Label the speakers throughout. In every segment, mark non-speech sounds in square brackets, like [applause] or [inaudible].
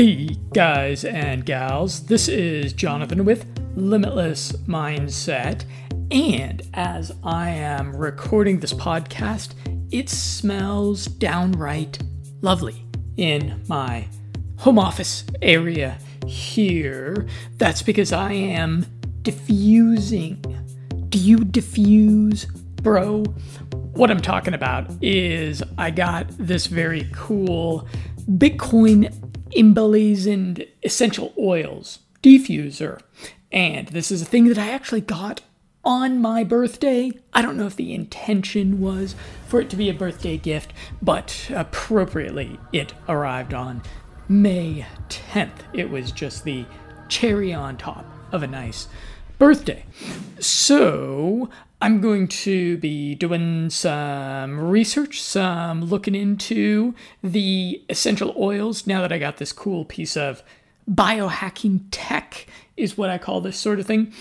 Speaker 1: Hey guys and gals, this is Jonathan with Limitless Mindset. And as I am recording this podcast, it smells downright lovely in my home office area here. That's because I am diffusing. Do you diffuse, bro? What I'm talking about is I got this very cool Bitcoin emblazoned essential oils diffuser. And this is a thing that I actually got on my birthday. I don't know if the intention was for it to be a birthday gift, but appropriately it arrived on May 10th. It was just the cherry on top of a nice birthday. So I'm going to be doing some research, some looking into the essential oils now that I got this cool piece of biohacking tech, is what I call this sort of thing.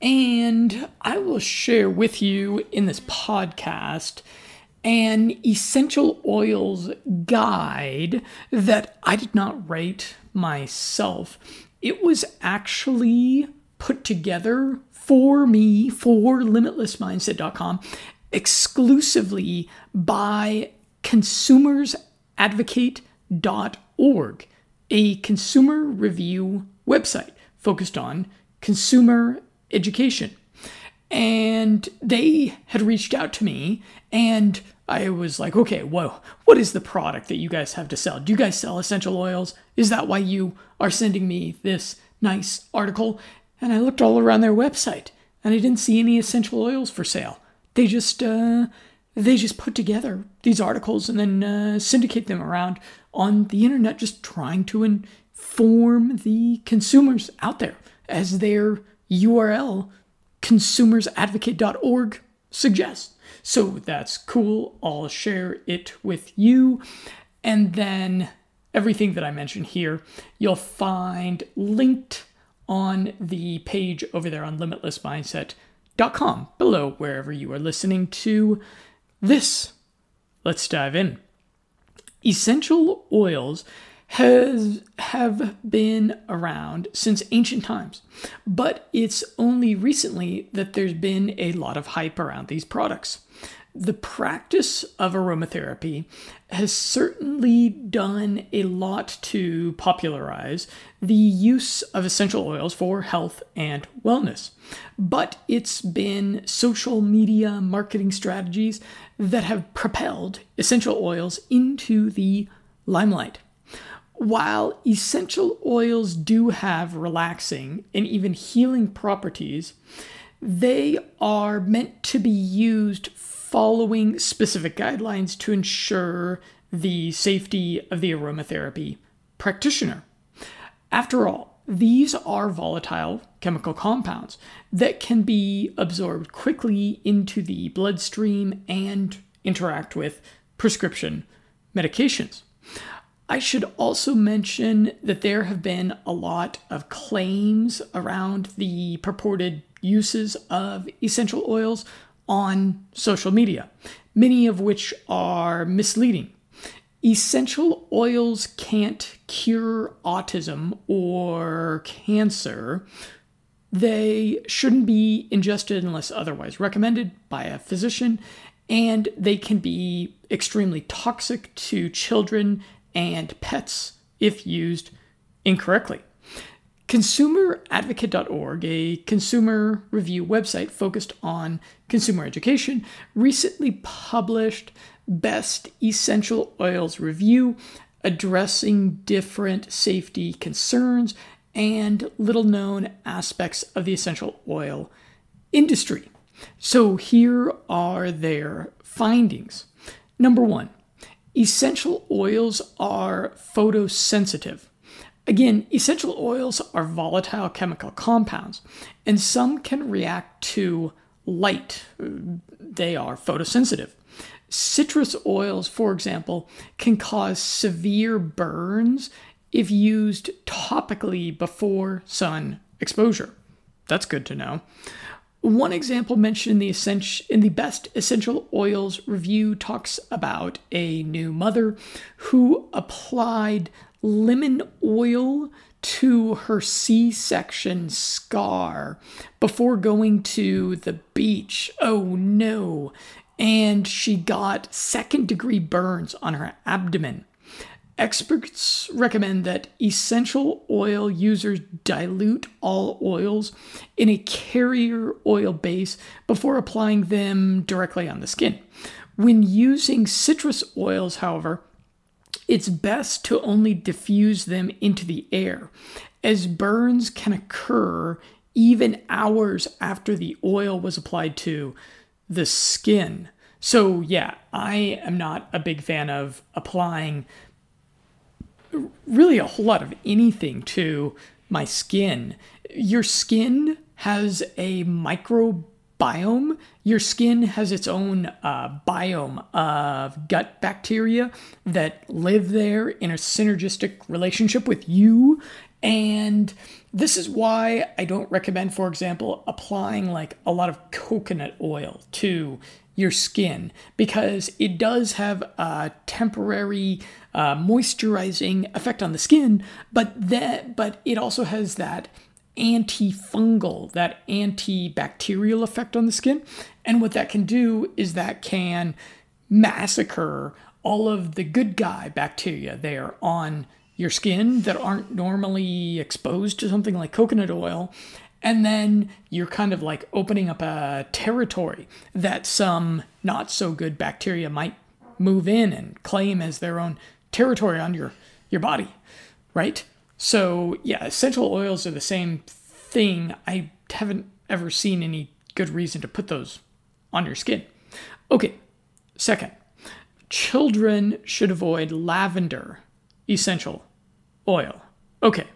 Speaker 1: And I will share with you in this podcast an essential oils guide that I did not write myself. It was actually put together for me for limitlessmindset.com exclusively by consumersadvocate.org, a consumer review website focused on consumer education. And they had reached out to me, and I was like, okay, whoa, what is the product that you guys have to sell? Do you guys sell essential oils? Is that why you are sending me this nice article? And I looked all around their website and I didn't see any essential oils for sale. They just uh, they just put together these articles and then uh, syndicate them around on the internet, just trying to inform the consumers out there as their URL consumersadvocate.org suggests. So that's cool. I'll share it with you. And then everything that I mentioned here, you'll find linked on the page over there on limitlessmindset.com below wherever you are listening to this. Let's dive in. Essential oils has have been around since ancient times, but it's only recently that there's been a lot of hype around these products. The practice of aromatherapy has certainly done a lot to popularize the use of essential oils for health and wellness. But it's been social media marketing strategies that have propelled essential oils into the limelight. While essential oils do have relaxing and even healing properties, they are meant to be used following specific guidelines to ensure the safety of the aromatherapy practitioner. After all, these are volatile chemical compounds that can be absorbed quickly into the bloodstream and interact with prescription medications. I should also mention that there have been a lot of claims around the purported uses of essential oils on social media, many of which are misleading. Essential oils can't cure autism or cancer. They shouldn't be ingested unless otherwise recommended by a physician, and they can be extremely toxic to children and pets if used incorrectly. ConsumerAdvocate.org, a consumer review website focused on consumer education, recently published Best Essential Oils Review addressing different safety concerns and little known aspects of the essential oil industry. So here are their findings. Number one, essential oils are photosensitive. Again, essential oils are volatile chemical compounds, and some can react to light. They are photosensitive. Citrus oils, for example, can cause severe burns if used topically before sun exposure. That's good to know. One example mentioned in the, in the Best Essential Oils review talks about a new mother who applied lemon oil to her C section scar before going to the beach. Oh no. And she got second degree burns on her abdomen. Experts recommend that essential oil users dilute all oils in a carrier oil base before applying them directly on the skin. When using citrus oils, however, it's best to only diffuse them into the air, as burns can occur even hours after the oil was applied to the skin. So, yeah, I am not a big fan of applying really a whole lot of anything to my skin. Your skin has a microbiome. Your skin has its own uh, biome of gut bacteria that live there in a synergistic relationship with you. And this is why I don't recommend, for example, applying like a lot of coconut oil to your skin because it does have a temporary uh, moisturizing effect on the skin, but that but it also has that antifungal, that antibacterial effect on the skin. And what that can do is that can massacre all of the good guy bacteria there on your skin that aren't normally exposed to something like coconut oil and then you're kind of like opening up a territory that some not so good bacteria might move in and claim as their own territory on your, your body, right? So, yeah, essential oils are the same thing. I haven't ever seen any good reason to put those on your skin. Okay, second, children should avoid lavender essential oil. Okay,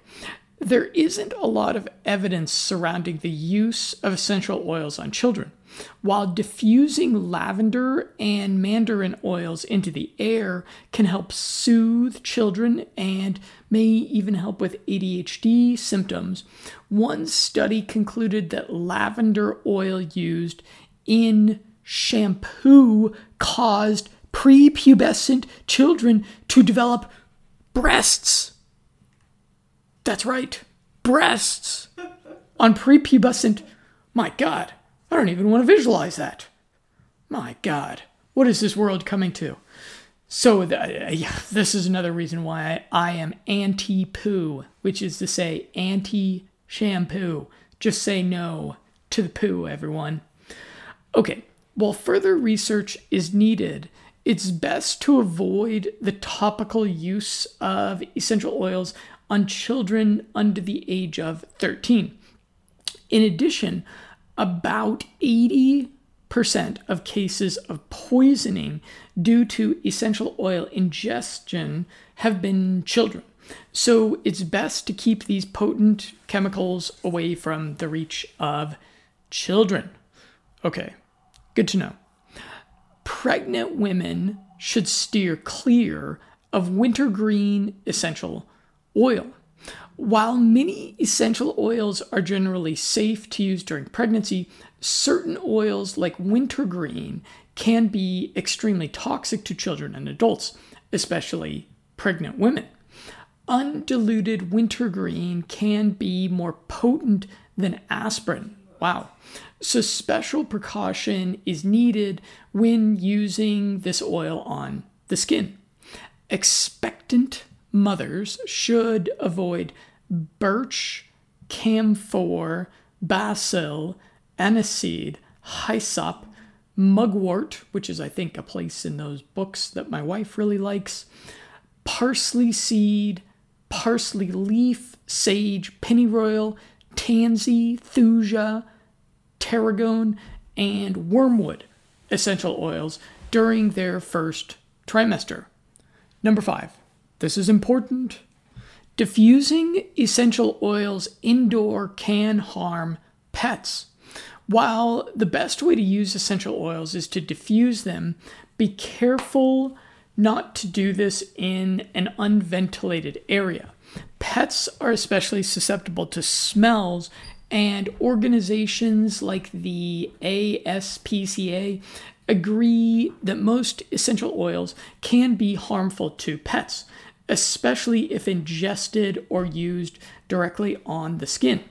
Speaker 1: there isn't a lot of evidence surrounding the use of essential oils on children. While diffusing lavender and mandarin oils into the air can help soothe children and may even help with ADHD symptoms, one study concluded that lavender oil used in shampoo caused prepubescent children to develop breasts. That's right, breasts on prepubescent. My God, I don't even want to visualize that. My God, what is this world coming to? So, uh, yeah, this is another reason why I, I am anti poo, which is to say anti shampoo. Just say no to the poo, everyone. Okay, while further research is needed, it's best to avoid the topical use of essential oils on children under the age of 13. In addition, about 80% of cases of poisoning due to essential oil ingestion have been children. So it's best to keep these potent chemicals away from the reach of children. Okay, good to know. Pregnant women should steer clear of wintergreen essential oil. While many essential oils are generally safe to use during pregnancy, certain oils like wintergreen can be extremely toxic to children and adults, especially pregnant women. Undiluted wintergreen can be more potent than aspirin. Wow. So, special precaution is needed when using this oil on the skin. Expectant mothers should avoid birch, camphor, basil, aniseed, hyssop, mugwort, which is, I think, a place in those books that my wife really likes, parsley seed, parsley leaf, sage, pennyroyal, tansy, thuja, tarragon, and wormwood essential oils during their first trimester. Number five, this is important. Diffusing essential oils indoor can harm pets. While the best way to use essential oils is to diffuse them, be careful not to do this in an unventilated area. Pets are especially susceptible to smells And organizations like the ASPCA agree that most essential oils can be harmful to pets, especially if ingested or used directly on the skin.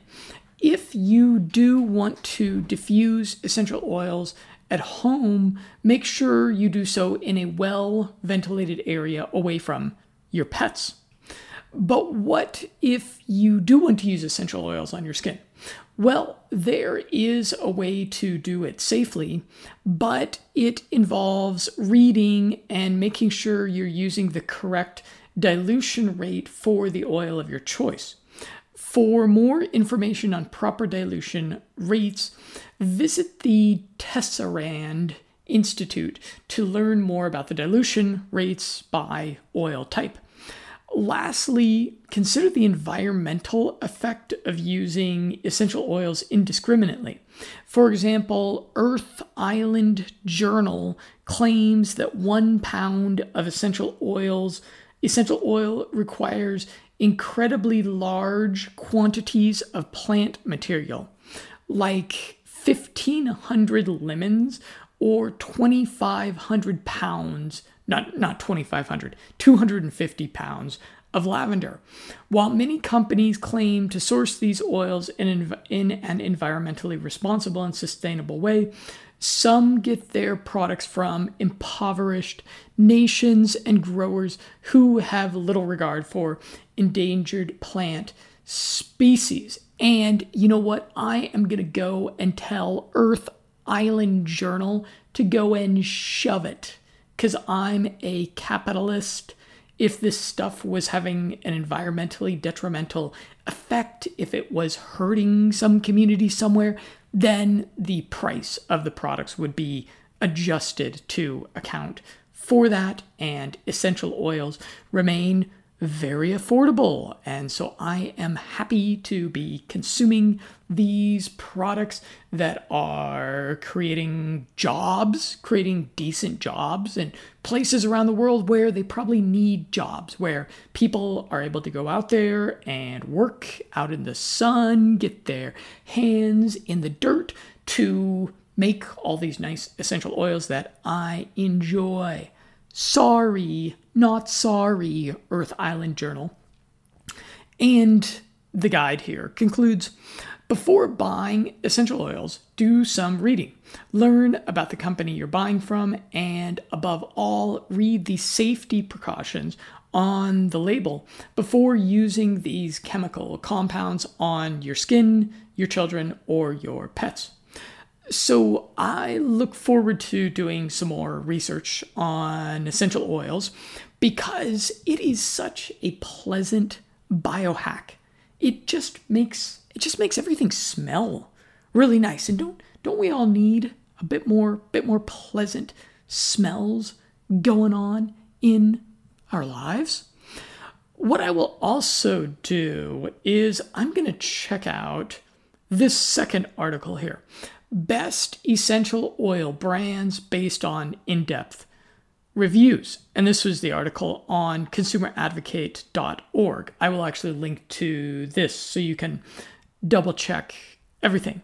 Speaker 1: If you do want to diffuse essential oils at home, make sure you do so in a well ventilated area away from your pets. But what if you do want to use essential oils on your skin? Well, there is a way to do it safely, but it involves reading and making sure you're using the correct dilution rate for the oil of your choice. For more information on proper dilution rates, visit the Tisserand Institute to learn more about the dilution rates by oil type. Lastly, consider the environmental effect of using essential oils indiscriminately. For example, Earth Island Journal claims that one pound of essential oils essential oil requires incredibly large quantities of plant material, like 1,500 lemons or 2,500 pounds not not 2500 250 pounds of lavender. While many companies claim to source these oils in, in an environmentally responsible and sustainable way some get their products from impoverished nations and growers who have little regard for endangered plant species and you know what i am going to go and tell earth island journal to go and shove it because I'm a capitalist. If this stuff was having an environmentally detrimental effect, if it was hurting some community somewhere, then the price of the products would be adjusted to account for that, and essential oils remain very affordable. And so I am happy to be consuming these products that are creating jobs, creating decent jobs in places around the world where they probably need jobs, where people are able to go out there and work out in the sun, get their hands in the dirt to make all these nice essential oils that I enjoy. Sorry, not sorry, Earth Island Journal. And the guide here concludes before buying essential oils, do some reading. Learn about the company you're buying from, and above all, read the safety precautions on the label before using these chemical compounds on your skin, your children, or your pets. So I look forward to doing some more research on essential oils because it is such a pleasant biohack. It just makes it just makes everything smell really nice. And don't don't we all need a bit more bit more pleasant smells going on in our lives? What I will also do is I'm going to check out this second article here best essential oil brands based on in depth reviews. And this was the article on consumeradvocate.org. I will actually link to this so you can double check everything.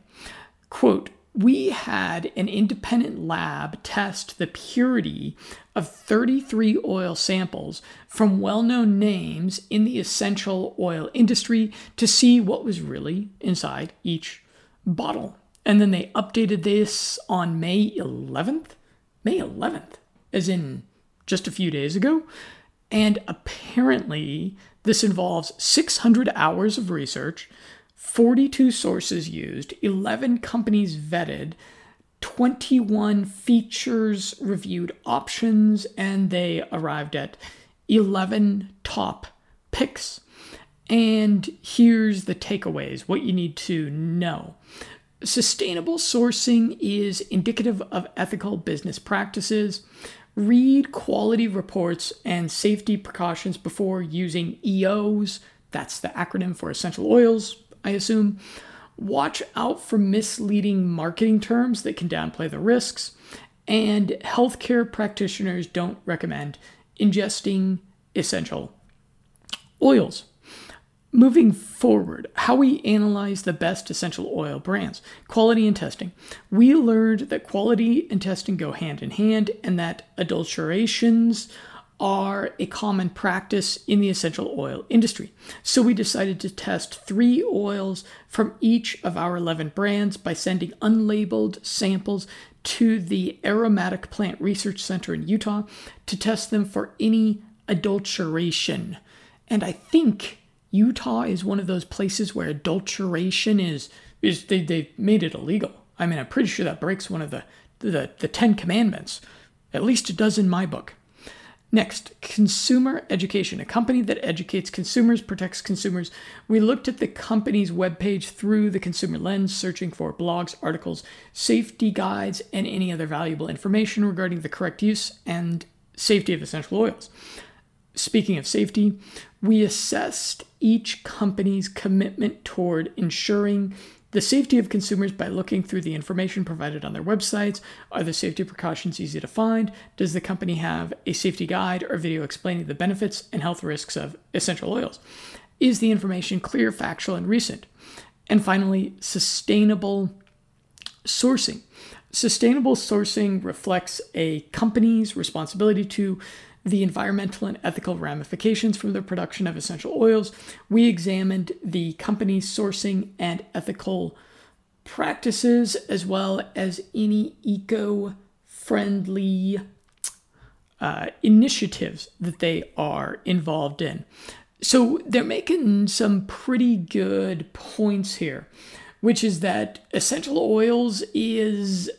Speaker 1: Quote, we had an independent lab test the purity of 33 oil samples from well known names in the essential oil industry to see what was really inside each bottle. And then they updated this on May 11th. May 11th, as in just a few days ago. And apparently, this involves 600 hours of research, 42 sources used, 11 companies vetted, 21 features reviewed options, and they arrived at 11 top picks. And here's the takeaways what you need to know. Sustainable sourcing is indicative of ethical business practices. Read quality reports and safety precautions before using EOs. That's the acronym for essential oils, I assume. Watch out for misleading marketing terms that can downplay the risks. And healthcare practitioners don't recommend ingesting essential oils. Moving forward, how we analyze the best essential oil brands, quality and testing. We learned that quality and testing go hand in hand and that adulterations are a common practice in the essential oil industry. So we decided to test three oils from each of our 11 brands by sending unlabeled samples to the Aromatic Plant Research Center in Utah to test them for any adulteration. And I think Utah is one of those places where adulteration is is they they made it illegal. I mean, I'm pretty sure that breaks one of the the, the Ten Commandments. At least it does in my book. Next, consumer education. A company that educates consumers, protects consumers. We looked at the company's webpage through the consumer lens, searching for blogs, articles, safety guides, and any other valuable information regarding the correct use and safety of essential oils. Speaking of safety, we assessed each company's commitment toward ensuring the safety of consumers by looking through the information provided on their websites. Are the safety precautions easy to find? Does the company have a safety guide or video explaining the benefits and health risks of essential oils? Is the information clear, factual, and recent? And finally, sustainable sourcing. Sustainable sourcing reflects a company's responsibility to the environmental and ethical ramifications from the production of essential oils. We examined the company's sourcing and ethical practices, as well as any eco friendly uh, initiatives that they are involved in. So they're making some pretty good points here, which is that essential oils is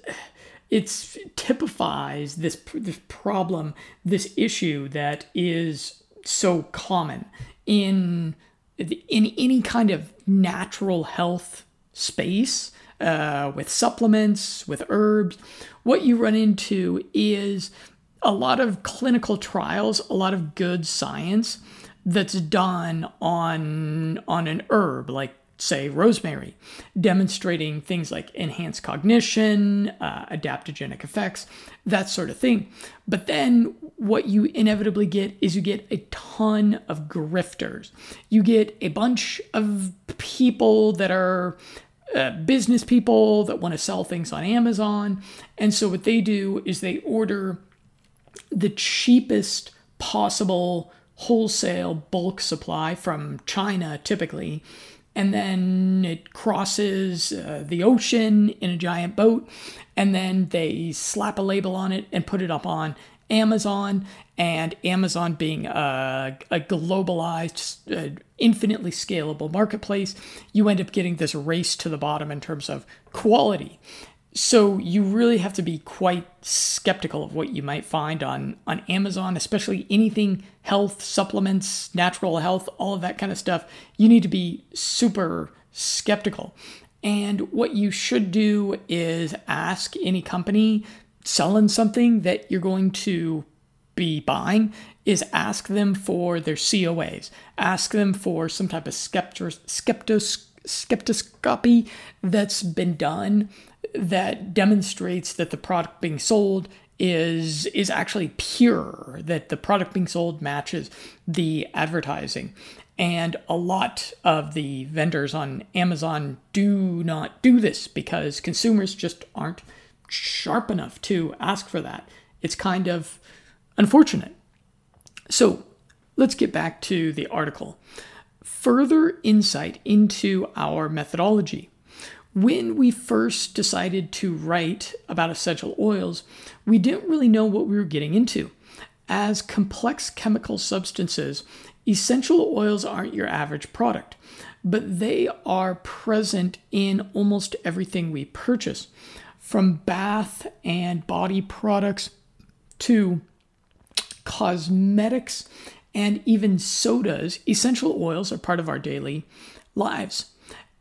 Speaker 1: it's typifies this this problem, this issue that is so common in in any kind of natural health space uh, with supplements, with herbs. What you run into is a lot of clinical trials, a lot of good science that's done on on an herb like say, rosemary, demonstrating things like enhanced cognition, uh, adaptogenic effects, that sort of thing. But then what you inevitably get is you get a ton of grifters. You get a bunch of people that are uh, business people that want to sell things on Amazon. And so what they do is they order the cheapest possible wholesale bulk supply from China typically and then it crosses uh, the ocean in a giant boat, and then they slap a label on it and put it up on Amazon. And Amazon being a, a globalized, uh, infinitely scalable marketplace, you end up getting this race to the bottom in terms of quality. So you really have to be quite skeptical of what you might find on on Amazon, especially anything health, supplements, natural health, all of that kind of stuff. You need to be super skeptical. And what you should do is ask any company selling something that you're going to be buying is ask them for their COAs. Ask them for some type of skeptos, skeptos, skeptoscopy that's been done that demonstrates that the product being sold is is actually pure that the product being sold matches the advertising. And a lot of the vendors on Amazon do not do this because consumers just aren't sharp enough to ask for that. It's kind of unfortunate. So let's get back to the article. Further insight into our methodology when we first decided to write about essential oils, we didn't really know what we were getting into. As complex chemical substances, essential oils aren't your average product, but they are present in almost everything we purchase, from bath and body products to cosmetics and even sodas. Essential oils are part of our daily lives.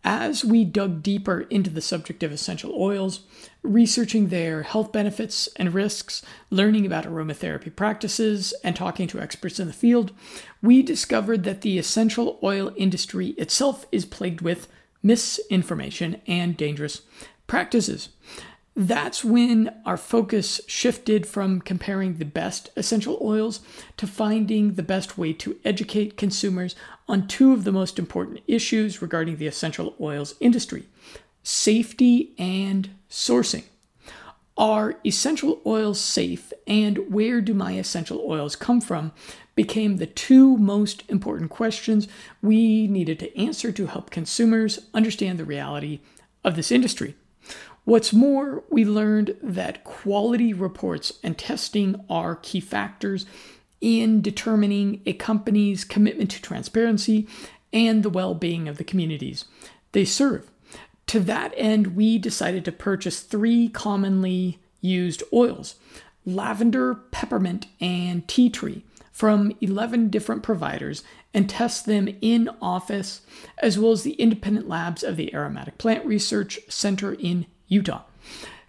Speaker 1: As we dug deeper into the subject of essential oils, researching their health benefits and risks, learning about aromatherapy practices, and talking to experts in the field, we discovered that the essential oil industry itself is plagued with misinformation and dangerous practices. That's when our focus shifted from comparing the best essential oils to finding the best way to educate consumers on two of the most important issues regarding the essential oils industry safety and sourcing. Are essential oils safe, and where do my essential oils come from? became the two most important questions we needed to answer to help consumers understand the reality of this industry. What's more, we learned that quality reports and testing are key factors in determining a company's commitment to transparency and the well being of the communities they serve. To that end, we decided to purchase three commonly used oils lavender, peppermint, and tea tree from 11 different providers and test them in office, as well as the independent labs of the Aromatic Plant Research Center in Utah.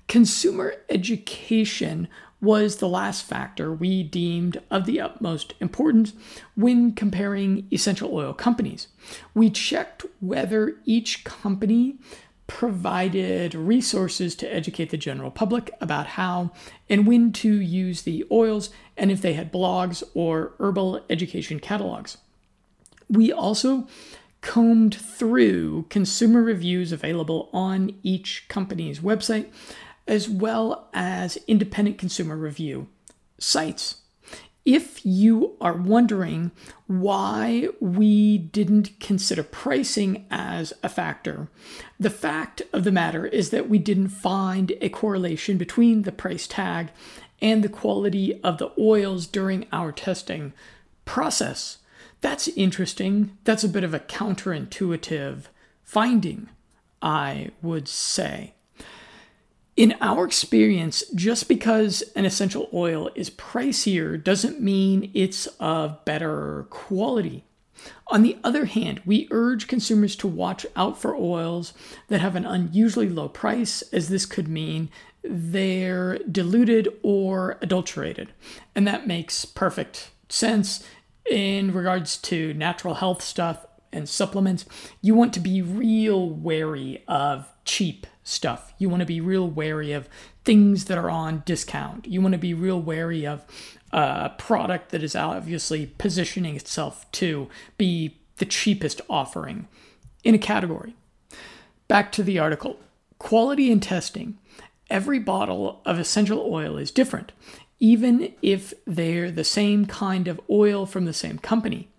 Speaker 1: Consumer education was the last factor we deemed of the utmost importance when comparing essential oil companies. We checked whether each company provided resources to educate the general public about how and when to use the oils and if they had blogs or herbal education catalogs. We also combed through consumer reviews available on each company's website, as well as independent consumer review sites. If you are wondering why we didn't consider pricing as a factor, the fact of the matter is that we didn't find a correlation between the price tag and the quality of the oils during our testing process. That's interesting. That's a bit of a counterintuitive finding, I would say. In our experience, just because an essential oil is pricier doesn't mean it's of better quality. On the other hand, we urge consumers to watch out for oils that have an unusually low price, as this could mean they're diluted or adulterated. And that makes perfect sense in regards to natural health stuff and supplements. You want to be real wary of cheap stuff. You want to be real wary of things that are on discount. You want to be real wary of a product that is obviously positioning itself to be the cheapest offering in a category. Back to the article quality and testing. Every bottle of essential oil is different, even if they're the same kind of oil from the same company.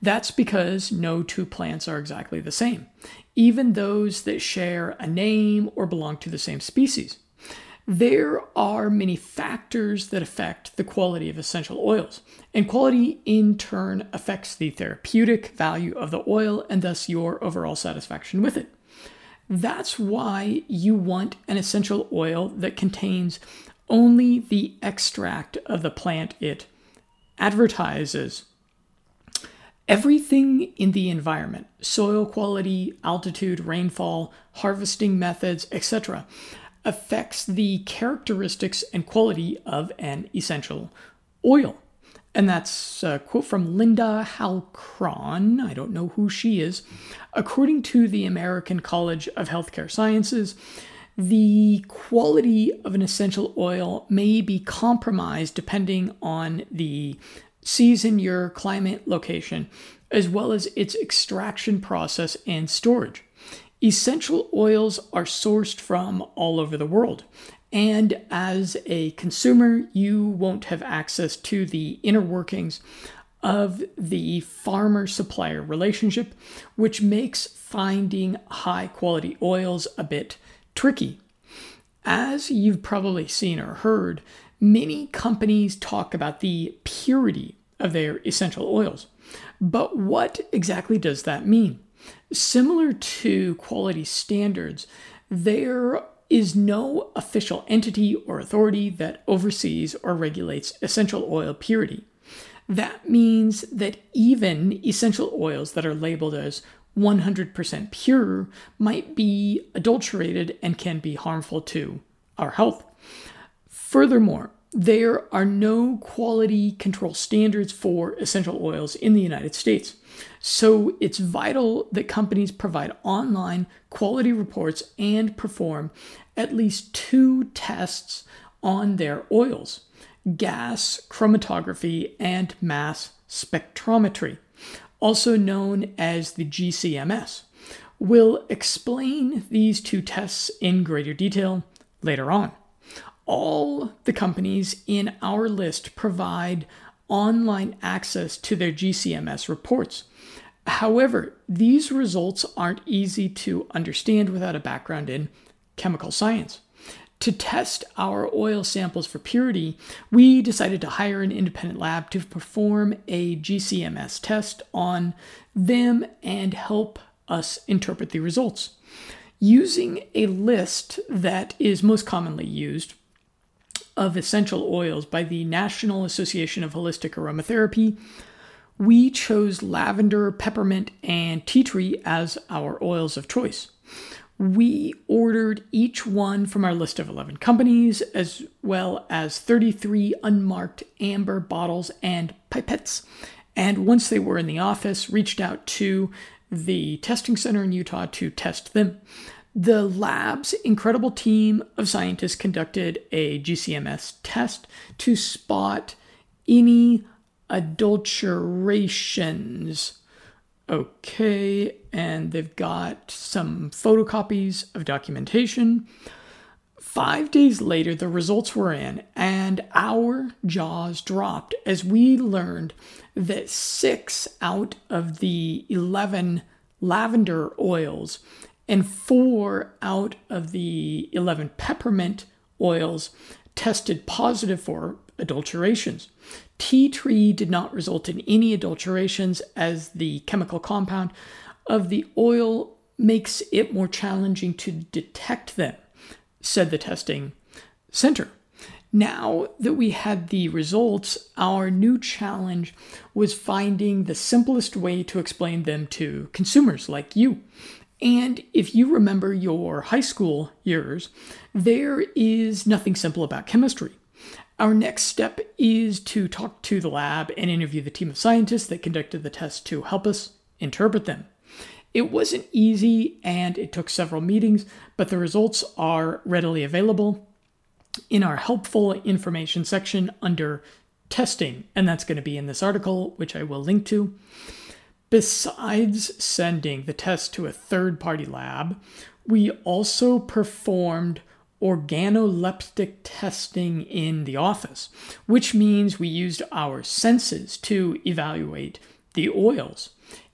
Speaker 1: That's because no two plants are exactly the same, even those that share a name or belong to the same species. There are many factors that affect the quality of essential oils, and quality in turn affects the therapeutic value of the oil and thus your overall satisfaction with it. That's why you want an essential oil that contains only the extract of the plant it advertises Everything in the environment, soil quality, altitude, rainfall, harvesting methods, etc., affects the characteristics and quality of an essential oil. And that's a quote from Linda Halcón. I don't know who she is. According to the American College of Healthcare Sciences, the quality of an essential oil may be compromised depending on the season, your climate, location, as well as its extraction process and storage. Essential oils are sourced from all over the world. And as a consumer, you won't have access to the inner workings of the farmer supplier relationship, which makes finding high quality oils a bit tricky. As you've probably seen or heard, Many companies talk about the purity of their essential oils. But what exactly does that mean? Similar to quality standards, there is no official entity or authority that oversees or regulates essential oil purity. That means that even essential oils that are labeled as 100% pure might be adulterated and can be harmful to our health. Furthermore, there are no quality control standards for essential oils in the United States. So it's vital that companies provide online quality reports and perform at least two tests on their oils gas chromatography and mass spectrometry, also known as the GCMS. We'll explain these two tests in greater detail later on. All the companies in our list provide online access to their GCMS reports. However, these results aren't easy to understand without a background in chemical science. To test our oil samples for purity, we decided to hire an independent lab to perform a GCMS test on them and help us interpret the results. Using a list that is most commonly used of essential oils by the National Association of Holistic Aromatherapy, we chose lavender, peppermint, and tea tree as our oils of choice. We ordered each one from our list of 11 companies, as well as 33 unmarked amber bottles and pipettes. And once they were in the office, reached out to the testing center in Utah to test them. The lab's incredible team of scientists conducted a GCMS test to spot any adulterations. Okay, and they've got some photocopies of documentation. Five days later, the results were in, and our jaws dropped as we learned that six out of the 11 lavender oils and four out of the 11 peppermint oils tested positive for adulterations. Tea tree did not result in any adulterations as the chemical compound of the oil makes it more challenging to detect them, said the testing center. Now that we had the results, our new challenge was finding the simplest way to explain them to consumers like you. And if you remember your high school years, there is nothing simple about chemistry. Our next step is to talk to the lab and interview the team of scientists that conducted the tests to help us interpret them. It wasn't easy and it took several meetings, but the results are readily available in our helpful information section under testing, and that's going to be in this article, which I will link to. Besides sending the test to a third party lab, we also performed organoleptic testing in the office, which means we used our senses to evaluate the oils.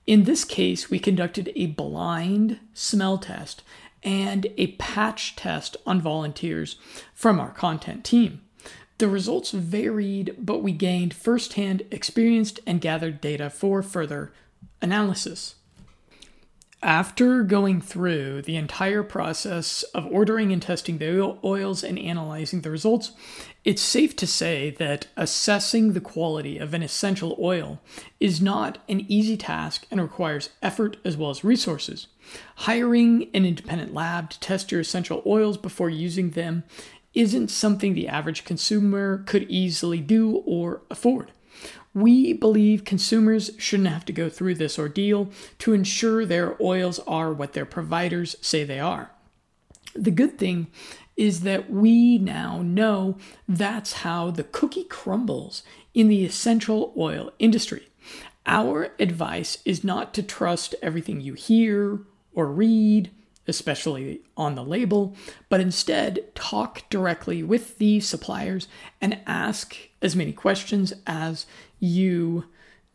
Speaker 1: In this case, we conducted a blind smell test and a patch test on volunteers from our content team. The results varied, but we gained firsthand experience and gathered data for further analysis. After going through the entire process of ordering and testing the oils and analyzing the results, it's safe to say that assessing the quality of an essential oil is not an easy task and requires effort as well as resources. Hiring an independent lab to test your essential oils before using them isn't something the average consumer could easily do or afford. We believe consumers shouldn't have to go through this ordeal to ensure their oils are what their providers say they are. The good thing is that we now know that's how the cookie crumbles in the essential oil industry. Our advice is not to trust everything you hear or read especially on the label, but instead talk directly with the suppliers and ask as many questions as you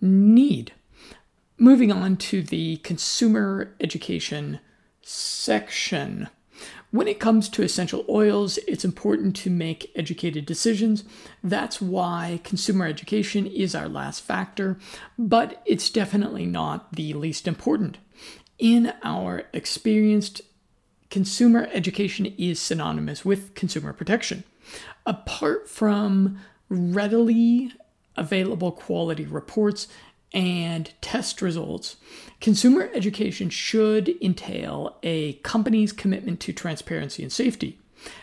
Speaker 1: need. Moving on to the consumer education section. When it comes to essential oils, it's important to make educated decisions. That's why consumer education is our last factor, but it's definitely not the least important in our experienced consumer education is synonymous with consumer protection. Apart from readily available quality reports and test results, consumer education should entail a company's commitment to transparency and safety.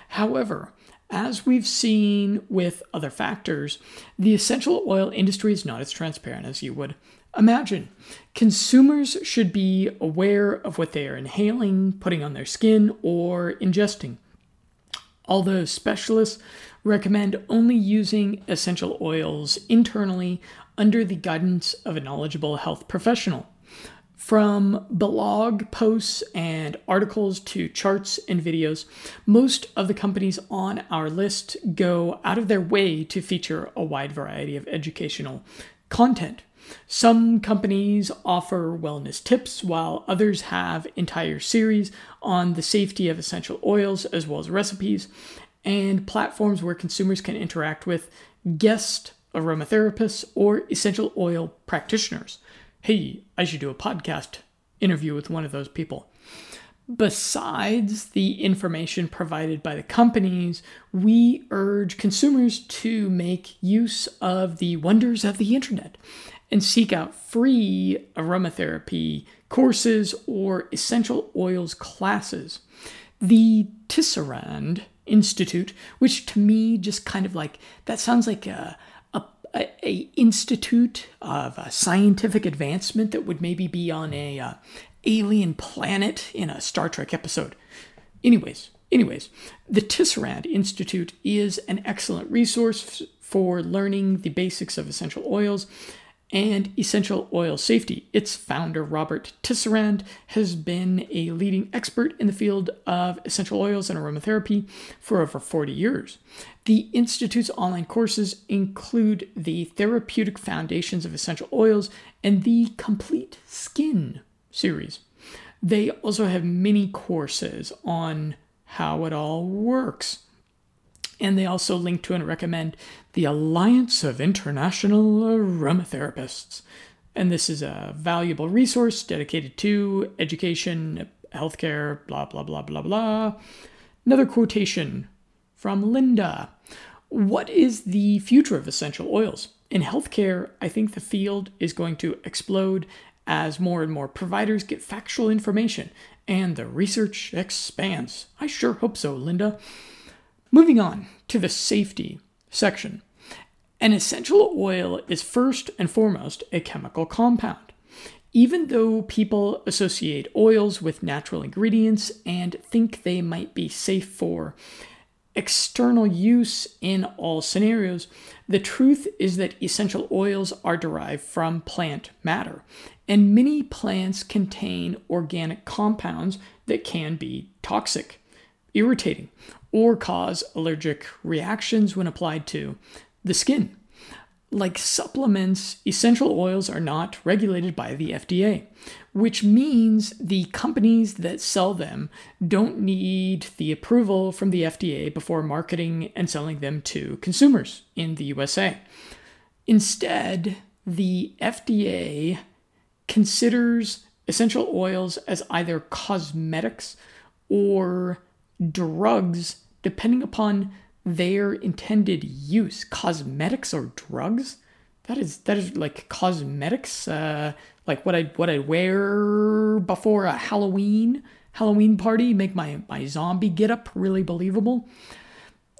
Speaker 1: However, as we've seen with other factors, the essential oil industry is not as transparent as you would Imagine consumers should be aware of what they are inhaling, putting on their skin, or ingesting. Although specialists recommend only using essential oils internally under the guidance of a knowledgeable health professional. From blog posts and articles to charts and videos, most of the companies on our list go out of their way to feature a wide variety of educational content. Some companies offer wellness tips, while others have entire series on the safety of essential oils as well as recipes, and platforms where consumers can interact with guest aromatherapists or essential oil practitioners hey, I should do a podcast interview with one of those people. Besides the information provided by the companies, we urge consumers to make use of the wonders of the internet and seek out free aromatherapy courses or essential oils classes. The Tisserand Institute, which to me just kind of like that sounds like a a, a institute of uh, scientific advancement that would maybe be on a uh, alien planet in a Star Trek episode. Anyways, anyways, the Tisserand Institute is an excellent resource for learning the basics of essential oils and essential oil safety. Its founder, Robert Tisserand, has been a leading expert in the field of essential oils and aromatherapy for over 40 years. The Institute's online courses include the Therapeutic Foundations of Essential Oils and the Complete Skin series. They also have many courses on how it all works. And they also link to and recommend the Alliance of International Aromatherapists. And this is a valuable resource dedicated to education, healthcare, blah, blah, blah, blah, blah. Another quotation from Linda What is the future of essential oils? In healthcare, I think the field is going to explode as more and more providers get factual information and the research expands. I sure hope so, Linda. Moving on to the safety section. An essential oil is first and foremost a chemical compound. Even though people associate oils with natural ingredients and think they might be safe for external use in all scenarios, the truth is that essential oils are derived from plant matter, and many plants contain organic compounds that can be toxic, irritating, or cause allergic reactions when applied to the skin. Like supplements, essential oils are not regulated by the FDA, which means the companies that sell them don't need the approval from the FDA before marketing and selling them to consumers in the USA. Instead, the FDA considers essential oils as either cosmetics or drugs depending upon their intended use. Cosmetics or drugs? That is that is like cosmetics, uh, like what I what I wear before a Halloween Halloween party, make my my zombie get up really believable.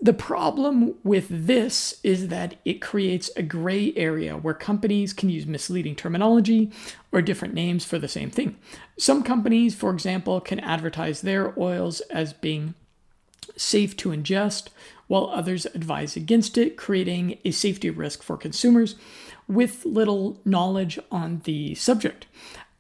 Speaker 1: The problem with this is that it creates a gray area where companies can use misleading terminology or different names for the same thing. Some companies, for example, can advertise their oils as being safe to ingest, while others advise against it, creating a safety risk for consumers with little knowledge on the subject.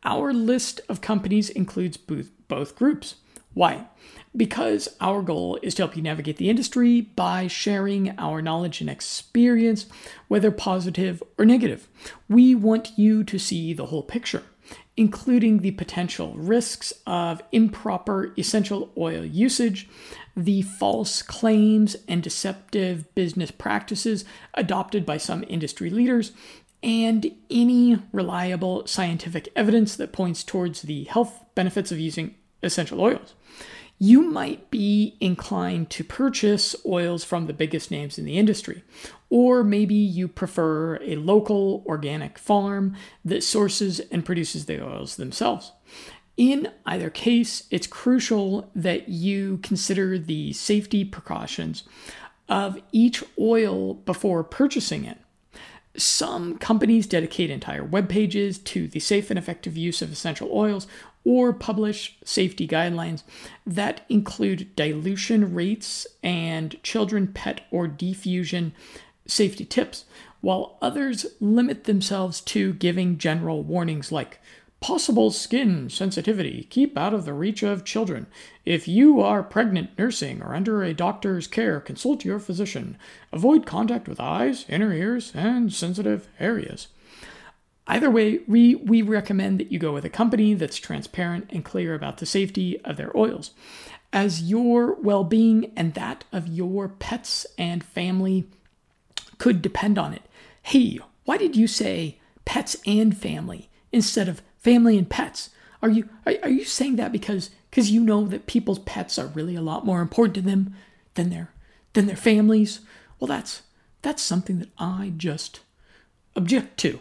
Speaker 1: Our list of companies includes both groups. Why? Because our goal is to help you navigate the industry by sharing our knowledge and experience, whether positive or negative. We want you to see the whole picture, including the potential risks of improper essential oil usage, the false claims and deceptive business practices adopted by some industry leaders, and any reliable scientific evidence that points towards the health benefits of using essential oils you might be inclined to purchase oils from the biggest names in the industry. Or maybe you prefer a local organic farm that sources and produces the oils themselves. In either case, it's crucial that you consider the safety precautions of each oil before purchasing it. Some companies dedicate entire web pages to the safe and effective use of essential oils or publish safety guidelines that include dilution rates and children, pet, or diffusion safety tips, while others limit themselves to giving general warnings like Possible skin sensitivity. Keep out of the reach of children. If you are pregnant, nursing, or under a doctor's care, consult your physician. Avoid contact with eyes, inner ears, and sensitive areas. Either way, we, we recommend that you go with a company that's transparent and clear about the safety of their oils, as your well being and that of your pets and family could depend on it. Hey, why did you say pets and family instead of family and pets. Are you are, are you saying that because because you know that people's pets are really a lot more important to them than their than their families? Well, that's that's something that I just object to.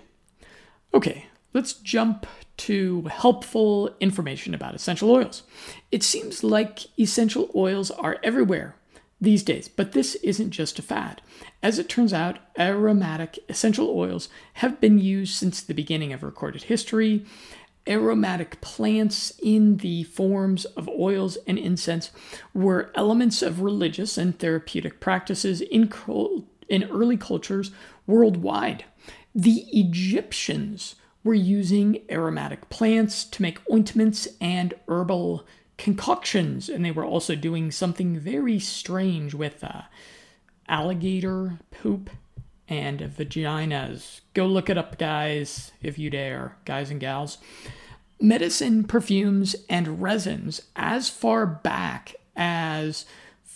Speaker 1: Okay, let's jump to helpful information about essential oils. It seems like essential oils are everywhere these days, but this isn't just a fad. As it turns out, aromatic essential oils have been used since the beginning of recorded history. Aromatic plants in the forms of oils and incense were elements of religious and therapeutic practices in, in early cultures worldwide. The Egyptians were using aromatic plants to make ointments and herbal concoctions, and they were also doing something very strange with uh, alligator poop and vaginas. Go look it up, guys, if you dare, guys and gals. Medicine, perfumes, and resins as far back as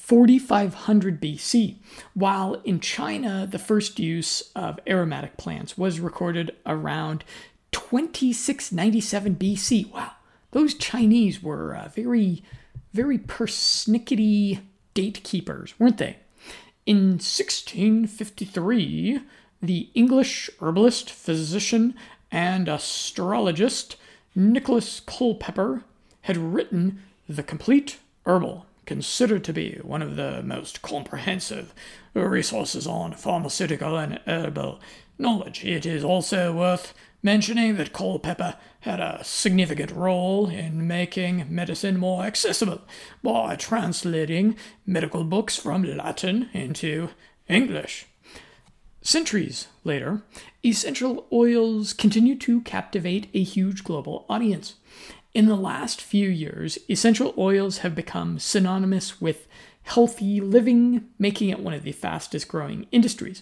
Speaker 1: 4500 BC, while in China, the first use of aromatic plants was recorded around 2697 BC. Wow, those Chinese were uh, very, very persnickety date keepers, weren't they? In 1653, the English herbalist, physician, and astrologist Nicholas Culpeper had written The Complete Herbal, considered to be one of the most comprehensive resources on pharmaceutical and herbal knowledge. It is also worth mentioning that Culpeper had a significant role in making medicine more accessible by translating medical books from Latin into English. Centuries later, essential oils continue to captivate a huge global audience. In the last few years, essential oils have become synonymous with healthy living, making it one of the fastest growing industries.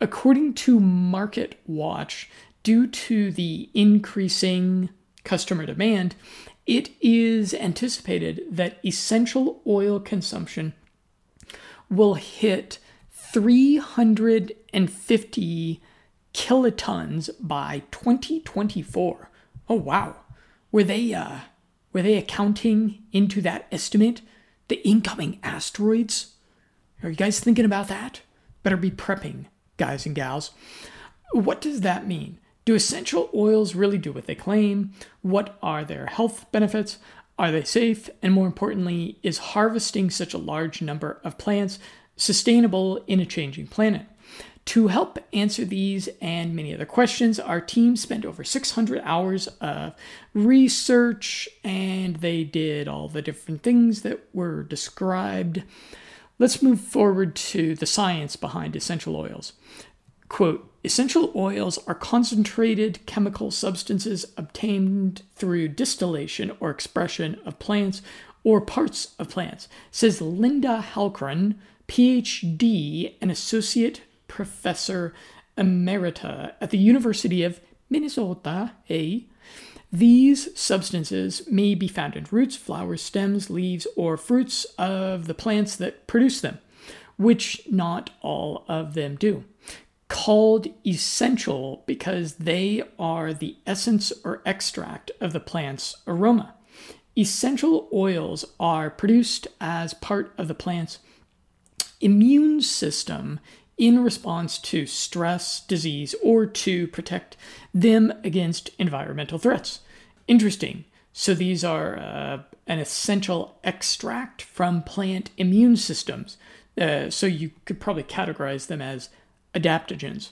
Speaker 1: According to MarketWatch, due to the increasing customer demand, it is anticipated that essential oil consumption will hit 350 kilotons by 2024. Oh wow. Were they uh were they accounting into that estimate the incoming asteroids? Are you guys thinking about that? Better be prepping, guys and gals. What does that mean? Do essential oils really do what they claim? What are their health benefits? Are they safe? And more importantly, is harvesting such a large number of plants sustainable in a changing planet? To help answer these and many other questions, our team spent over 600 hours of research and they did all the different things that were described. Let's move forward to the science behind essential oils. Quote Essential oils are concentrated chemical substances obtained through distillation or expression of plants or parts of plants, says Linda Halcón, PhD and Associate Professor Emerita at the University of Minnesota, A. These substances may be found in roots, flowers, stems, leaves, or fruits of the plants that produce them, which not all of them do called essential because they are the essence or extract of the plant's aroma. Essential oils are produced as part of the plant's immune system in response to stress, disease, or to protect them against environmental threats. Interesting. So these are uh, an essential extract from plant immune systems. Uh, so you could probably categorize them as adaptogens.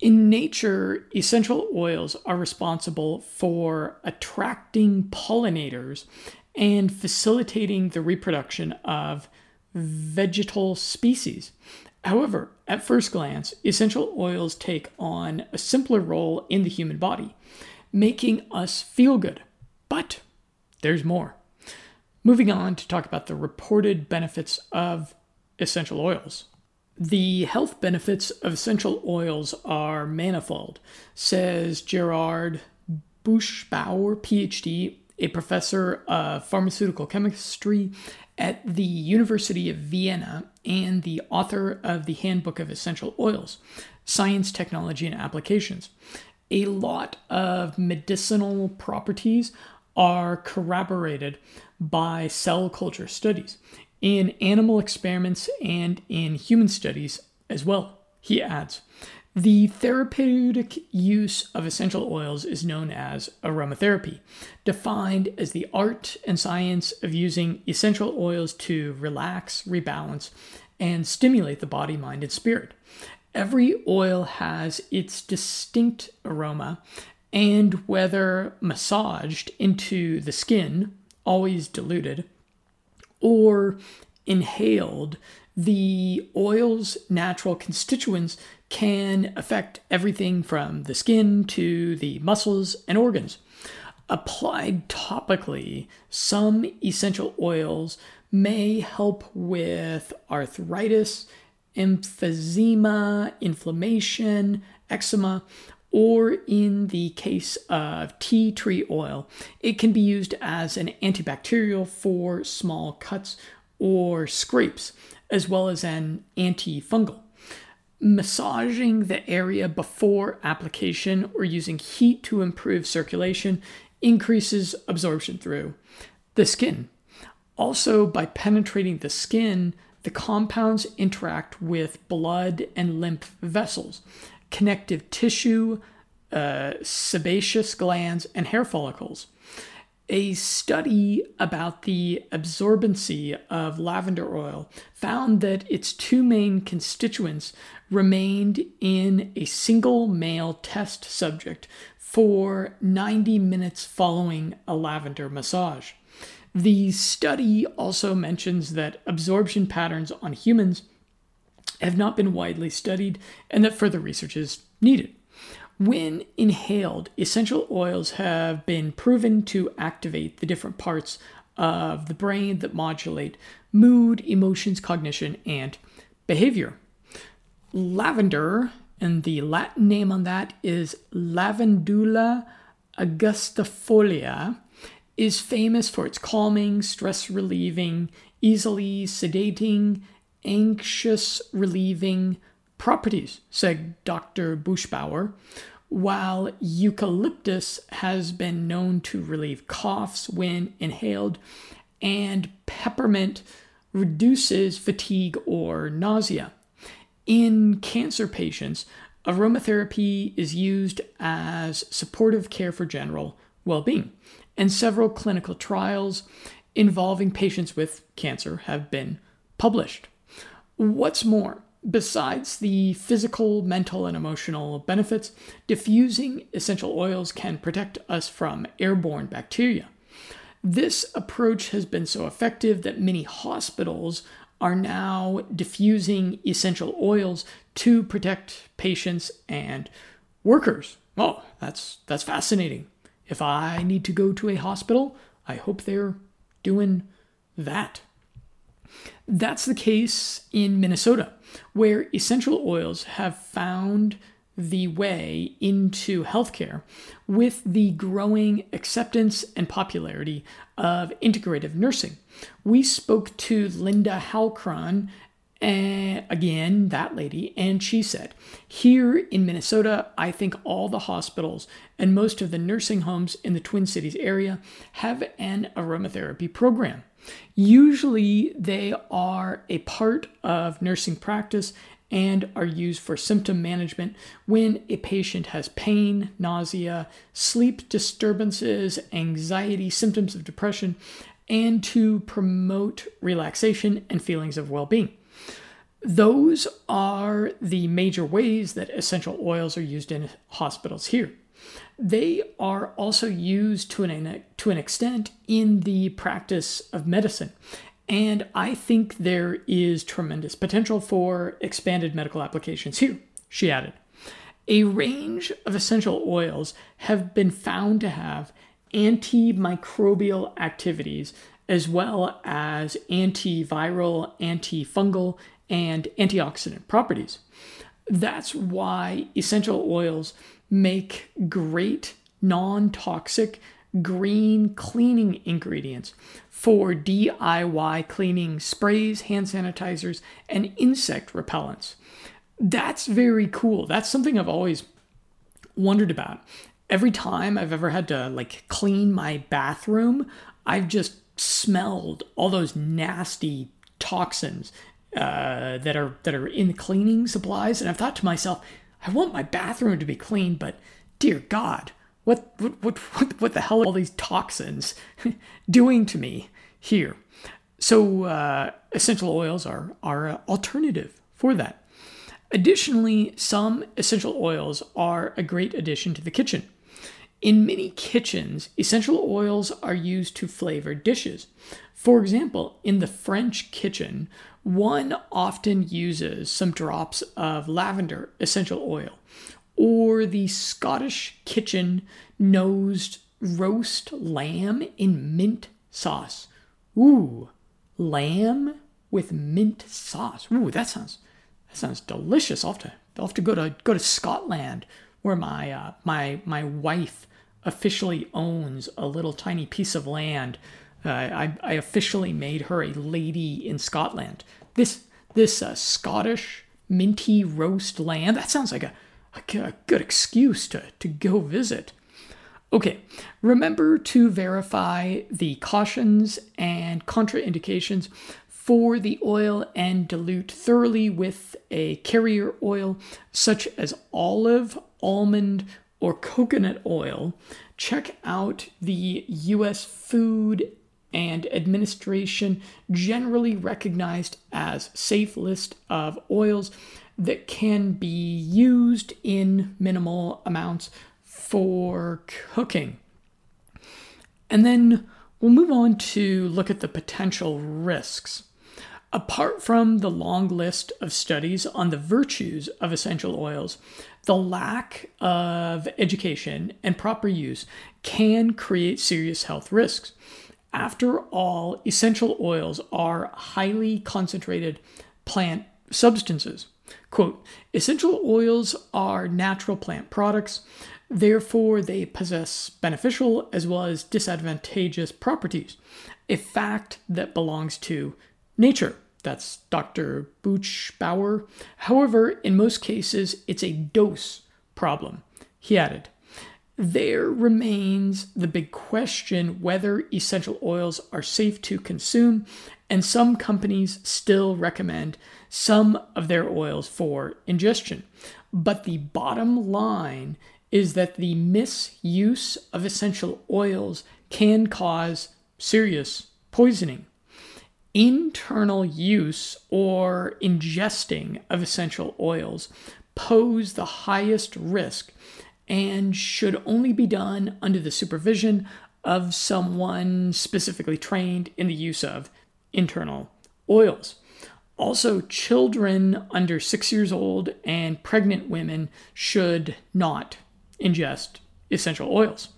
Speaker 1: In nature, essential oils are responsible for attracting pollinators and facilitating the reproduction of vegetal species. However, at first glance, essential oils take on a simpler role in the human body, making us feel good. But there's more. Moving on to talk about the reported benefits of essential oils. The health benefits of essential oils are manifold, says Gerard Buchbauer, PhD, a professor of pharmaceutical chemistry at the University of Vienna and the author of the Handbook of Essential Oils Science, Technology, and Applications. A lot of medicinal properties are corroborated by cell culture studies in animal experiments and in human studies as well, he adds. The therapeutic use of essential oils is known as aromatherapy, defined as the art and science of using essential oils to relax, rebalance, and stimulate the body, mind, and spirit. Every oil has its distinct aroma, and whether massaged into the skin, always diluted, or inhaled, the oil's natural constituents can affect everything from the skin to the muscles and organs. Applied topically, some essential oils may help with arthritis, emphysema, inflammation, eczema, or in the case of tea tree oil, it can be used as an antibacterial for small cuts or scrapes, as well as an antifungal. Massaging the area before application or using heat to improve circulation increases absorption through the skin. Also, by penetrating the skin, the compounds interact with blood and lymph vessels, connective tissue, uh, sebaceous glands, and hair follicles. A study about the absorbency of lavender oil found that its two main constituents remained in a single male test subject for 90 minutes following a lavender massage. The study also mentions that absorption patterns on humans have not been widely studied and that further research is needed. When inhaled, essential oils have been proven to activate the different parts of the brain that modulate mood, emotions, cognition, and behavior. Lavender, and the Latin name on that is Lavandula angustifolia, is famous for its calming, stress relieving, easily sedating, anxious relieving properties, said Dr. Buchbauer. While eucalyptus has been known to relieve coughs when inhaled, and peppermint reduces fatigue or nausea. In cancer patients, aromatherapy is used as supportive care for general well being, and several clinical trials involving patients with cancer have been published. What's more, besides the physical, mental, and emotional benefits, diffusing essential oils can protect us from airborne bacteria. This approach has been so effective that many hospitals are now diffusing essential oils to protect patients and workers. Oh, that's that's fascinating. If I need to go to a hospital, I hope they're doing that. That's the case in Minnesota, where essential oils have found the way into healthcare with the growing acceptance and popularity of integrative nursing. We spoke to Linda Halcón, uh, again, that lady, and she said, Here in Minnesota, I think all the hospitals and most of the nursing homes in the Twin Cities area have an aromatherapy program. Usually, they are a part of nursing practice and are used for symptom management when a patient has pain, nausea, sleep disturbances, anxiety, symptoms of depression, and to promote relaxation and feelings of well being. those are the major ways that essential oils are used in hospitals here. They are also used to an, to an extent in the practice of medicine. And I think there is tremendous potential for expanded medical applications here, she added. A range of essential oils have been found to have antimicrobial activities as well as antiviral, antifungal, and antioxidant properties. That's why essential oils make great non toxic green cleaning ingredients for DIY cleaning sprays, hand sanitizers, and insect repellents. That's very cool. That's something I've always wondered about. Every time I've ever had to like clean my bathroom, I've just smelled all those nasty toxins uh, that are that are in the cleaning supplies, and I've thought to myself, I want my bathroom to be clean, but dear God, what what what what, the hell are all these toxins [laughs] doing to me here? So uh, essential oils are are an alternative for that. Additionally, some essential oils are a great addition to the kitchen. In many kitchens, essential oils are used to flavor dishes. For example, in the French kitchen, one often uses some drops of lavender essential oil, or the Scottish kitchen nosed roast lamb in mint sauce. Ooh, lamb with mint sauce. Ooh, that sounds that sounds delicious. I'll have to, I'll have to go to go to Scotland where my uh, my my wife officially owns a little tiny piece of land. Uh, I, I officially made her a lady in Scotland. This this uh, Scottish minty roast lamb. That sounds like a, a, good excuse to to go visit. Okay, remember to verify the cautions and contraindications for the oil and dilute thoroughly with a carrier oil such as olive, almond, or coconut oil. Check out the US Food and Administration generally recognized as safe list of oils that can be used in minimal amounts for cooking. And then we'll move on to look at the potential risks. Apart from the long list of studies on the virtues of essential oils, the lack of education and proper use can create serious health risks. After all, essential oils are highly concentrated plant substances. Quote, essential oils are natural plant products, therefore, they possess beneficial as well as disadvantageous properties, a fact that belongs to nature. That's Dr. Buchbauer. However, in most cases, it's a dose problem. He added, there remains the big question whether essential oils are safe to consume, and some companies still recommend some of their oils for ingestion. But the bottom line is that the misuse of essential oils can cause serious poisoning. Internal use or ingesting of essential oils pose the highest risk and should only be done under the supervision of someone specifically trained in the use of internal oils. Also, children under six years old and pregnant women should not ingest essential oils.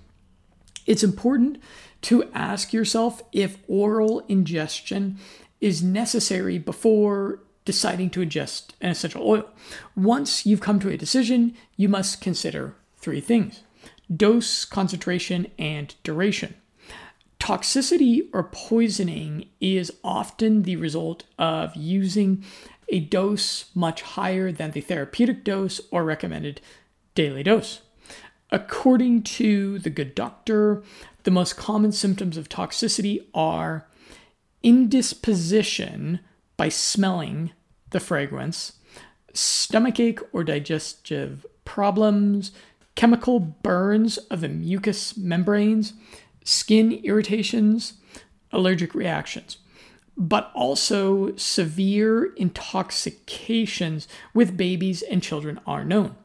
Speaker 1: It's important to ask yourself if oral ingestion is necessary before deciding to ingest an essential oil. Once you've come to a decision, you must consider three things dose, concentration, and duration. Toxicity or poisoning is often the result of using a dose much higher than the therapeutic dose or recommended daily dose. According to the good doctor, the most common symptoms of toxicity are indisposition by smelling the fragrance, stomachache or digestive problems, chemical burns of the mucous membranes, skin irritations, allergic reactions. but also severe intoxications with babies and children are known.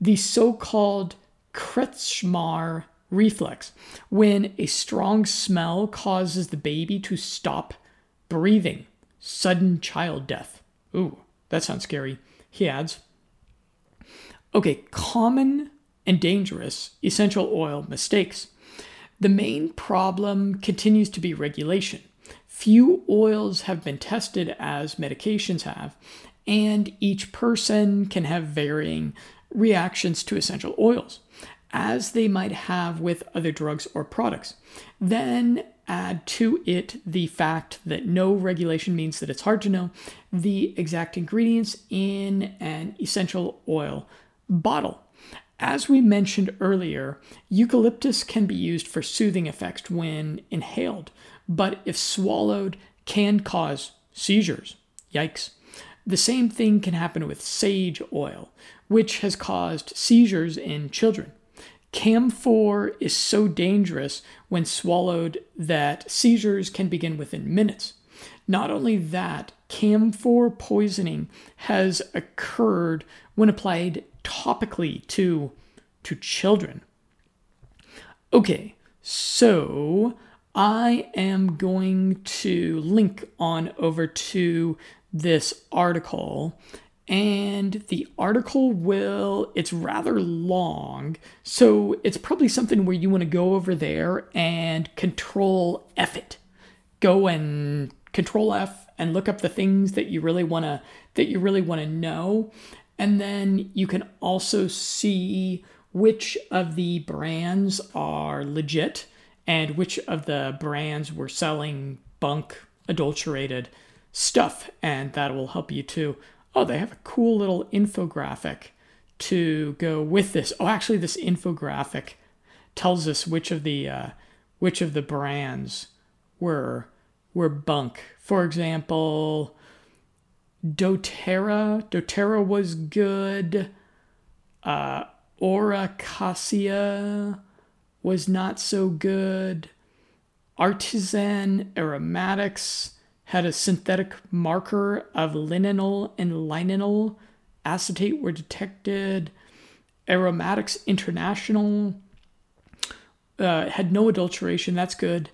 Speaker 1: The so called Kratschmer reflex, when a strong smell causes the baby to stop breathing, sudden child death. Ooh, that sounds scary. He adds, Okay, common and dangerous essential oil mistakes. The main problem continues to be regulation. Few oils have been tested as medications have, and each person can have varying reactions to essential oils, as they might have with other drugs or products. Then add to it the fact that no regulation means that it's hard to know the exact ingredients in an essential oil bottle. As we mentioned earlier, eucalyptus can be used for soothing effects when inhaled, but if swallowed, can cause seizures. Yikes. The same thing can happen with sage oil, which has caused seizures in children. Camphor is so dangerous when swallowed that seizures can begin within minutes. Not only that, camphor poisoning has occurred when applied topically to, to children. Okay, so I am going to link on over to this article and the article will it's rather long so it's probably something where you want to go over there and control f it go and control f and look up the things that you really want to that you really want to know and then you can also see which of the brands are legit and which of the brands were selling bunk adulterated stuff and that will help you too oh, they have a cool little infographic to go with this. Oh, actually, this infographic tells us which of the uh, which of the brands were were bunk. For example, DoTerra. DoTerra was good. Uh, Aura Cacia was not so good. Artisan Aromatics had a synthetic marker of linalool and linalyl acetate were detected. Aromatics International uh, had no adulteration. That's good.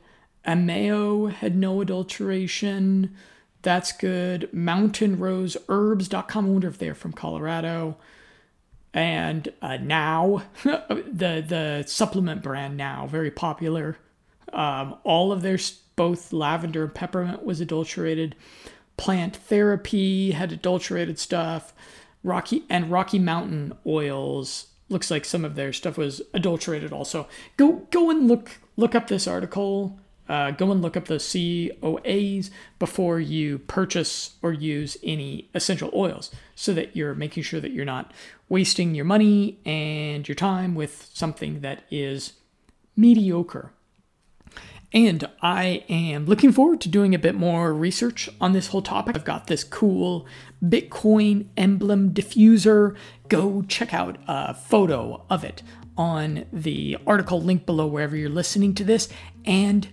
Speaker 1: Ameo had no adulteration. That's good. Mountain Rose Herbs.com. I wonder if they're from Colorado. And uh, now, [laughs] the the supplement brand now very popular. Um, all of their both lavender and peppermint was adulterated. Plant therapy had adulterated stuff. Rocky and Rocky Mountain oils looks like some of their stuff was adulterated also. Go go and look look up this article. Uh, go and look up the COAs before you purchase or use any essential oils so that you're making sure that you're not wasting your money and your time with something that is mediocre. And I am looking forward to doing a bit more research on this whole topic. I've got this cool Bitcoin emblem diffuser. Go check out a photo of it on the article link below wherever you're listening to this. And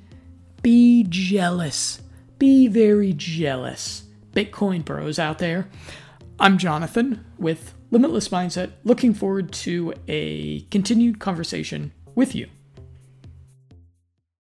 Speaker 1: be jealous. Be very jealous. Bitcoin bros out there. I'm Jonathan with Limitless Mindset, looking forward to a continued conversation with you.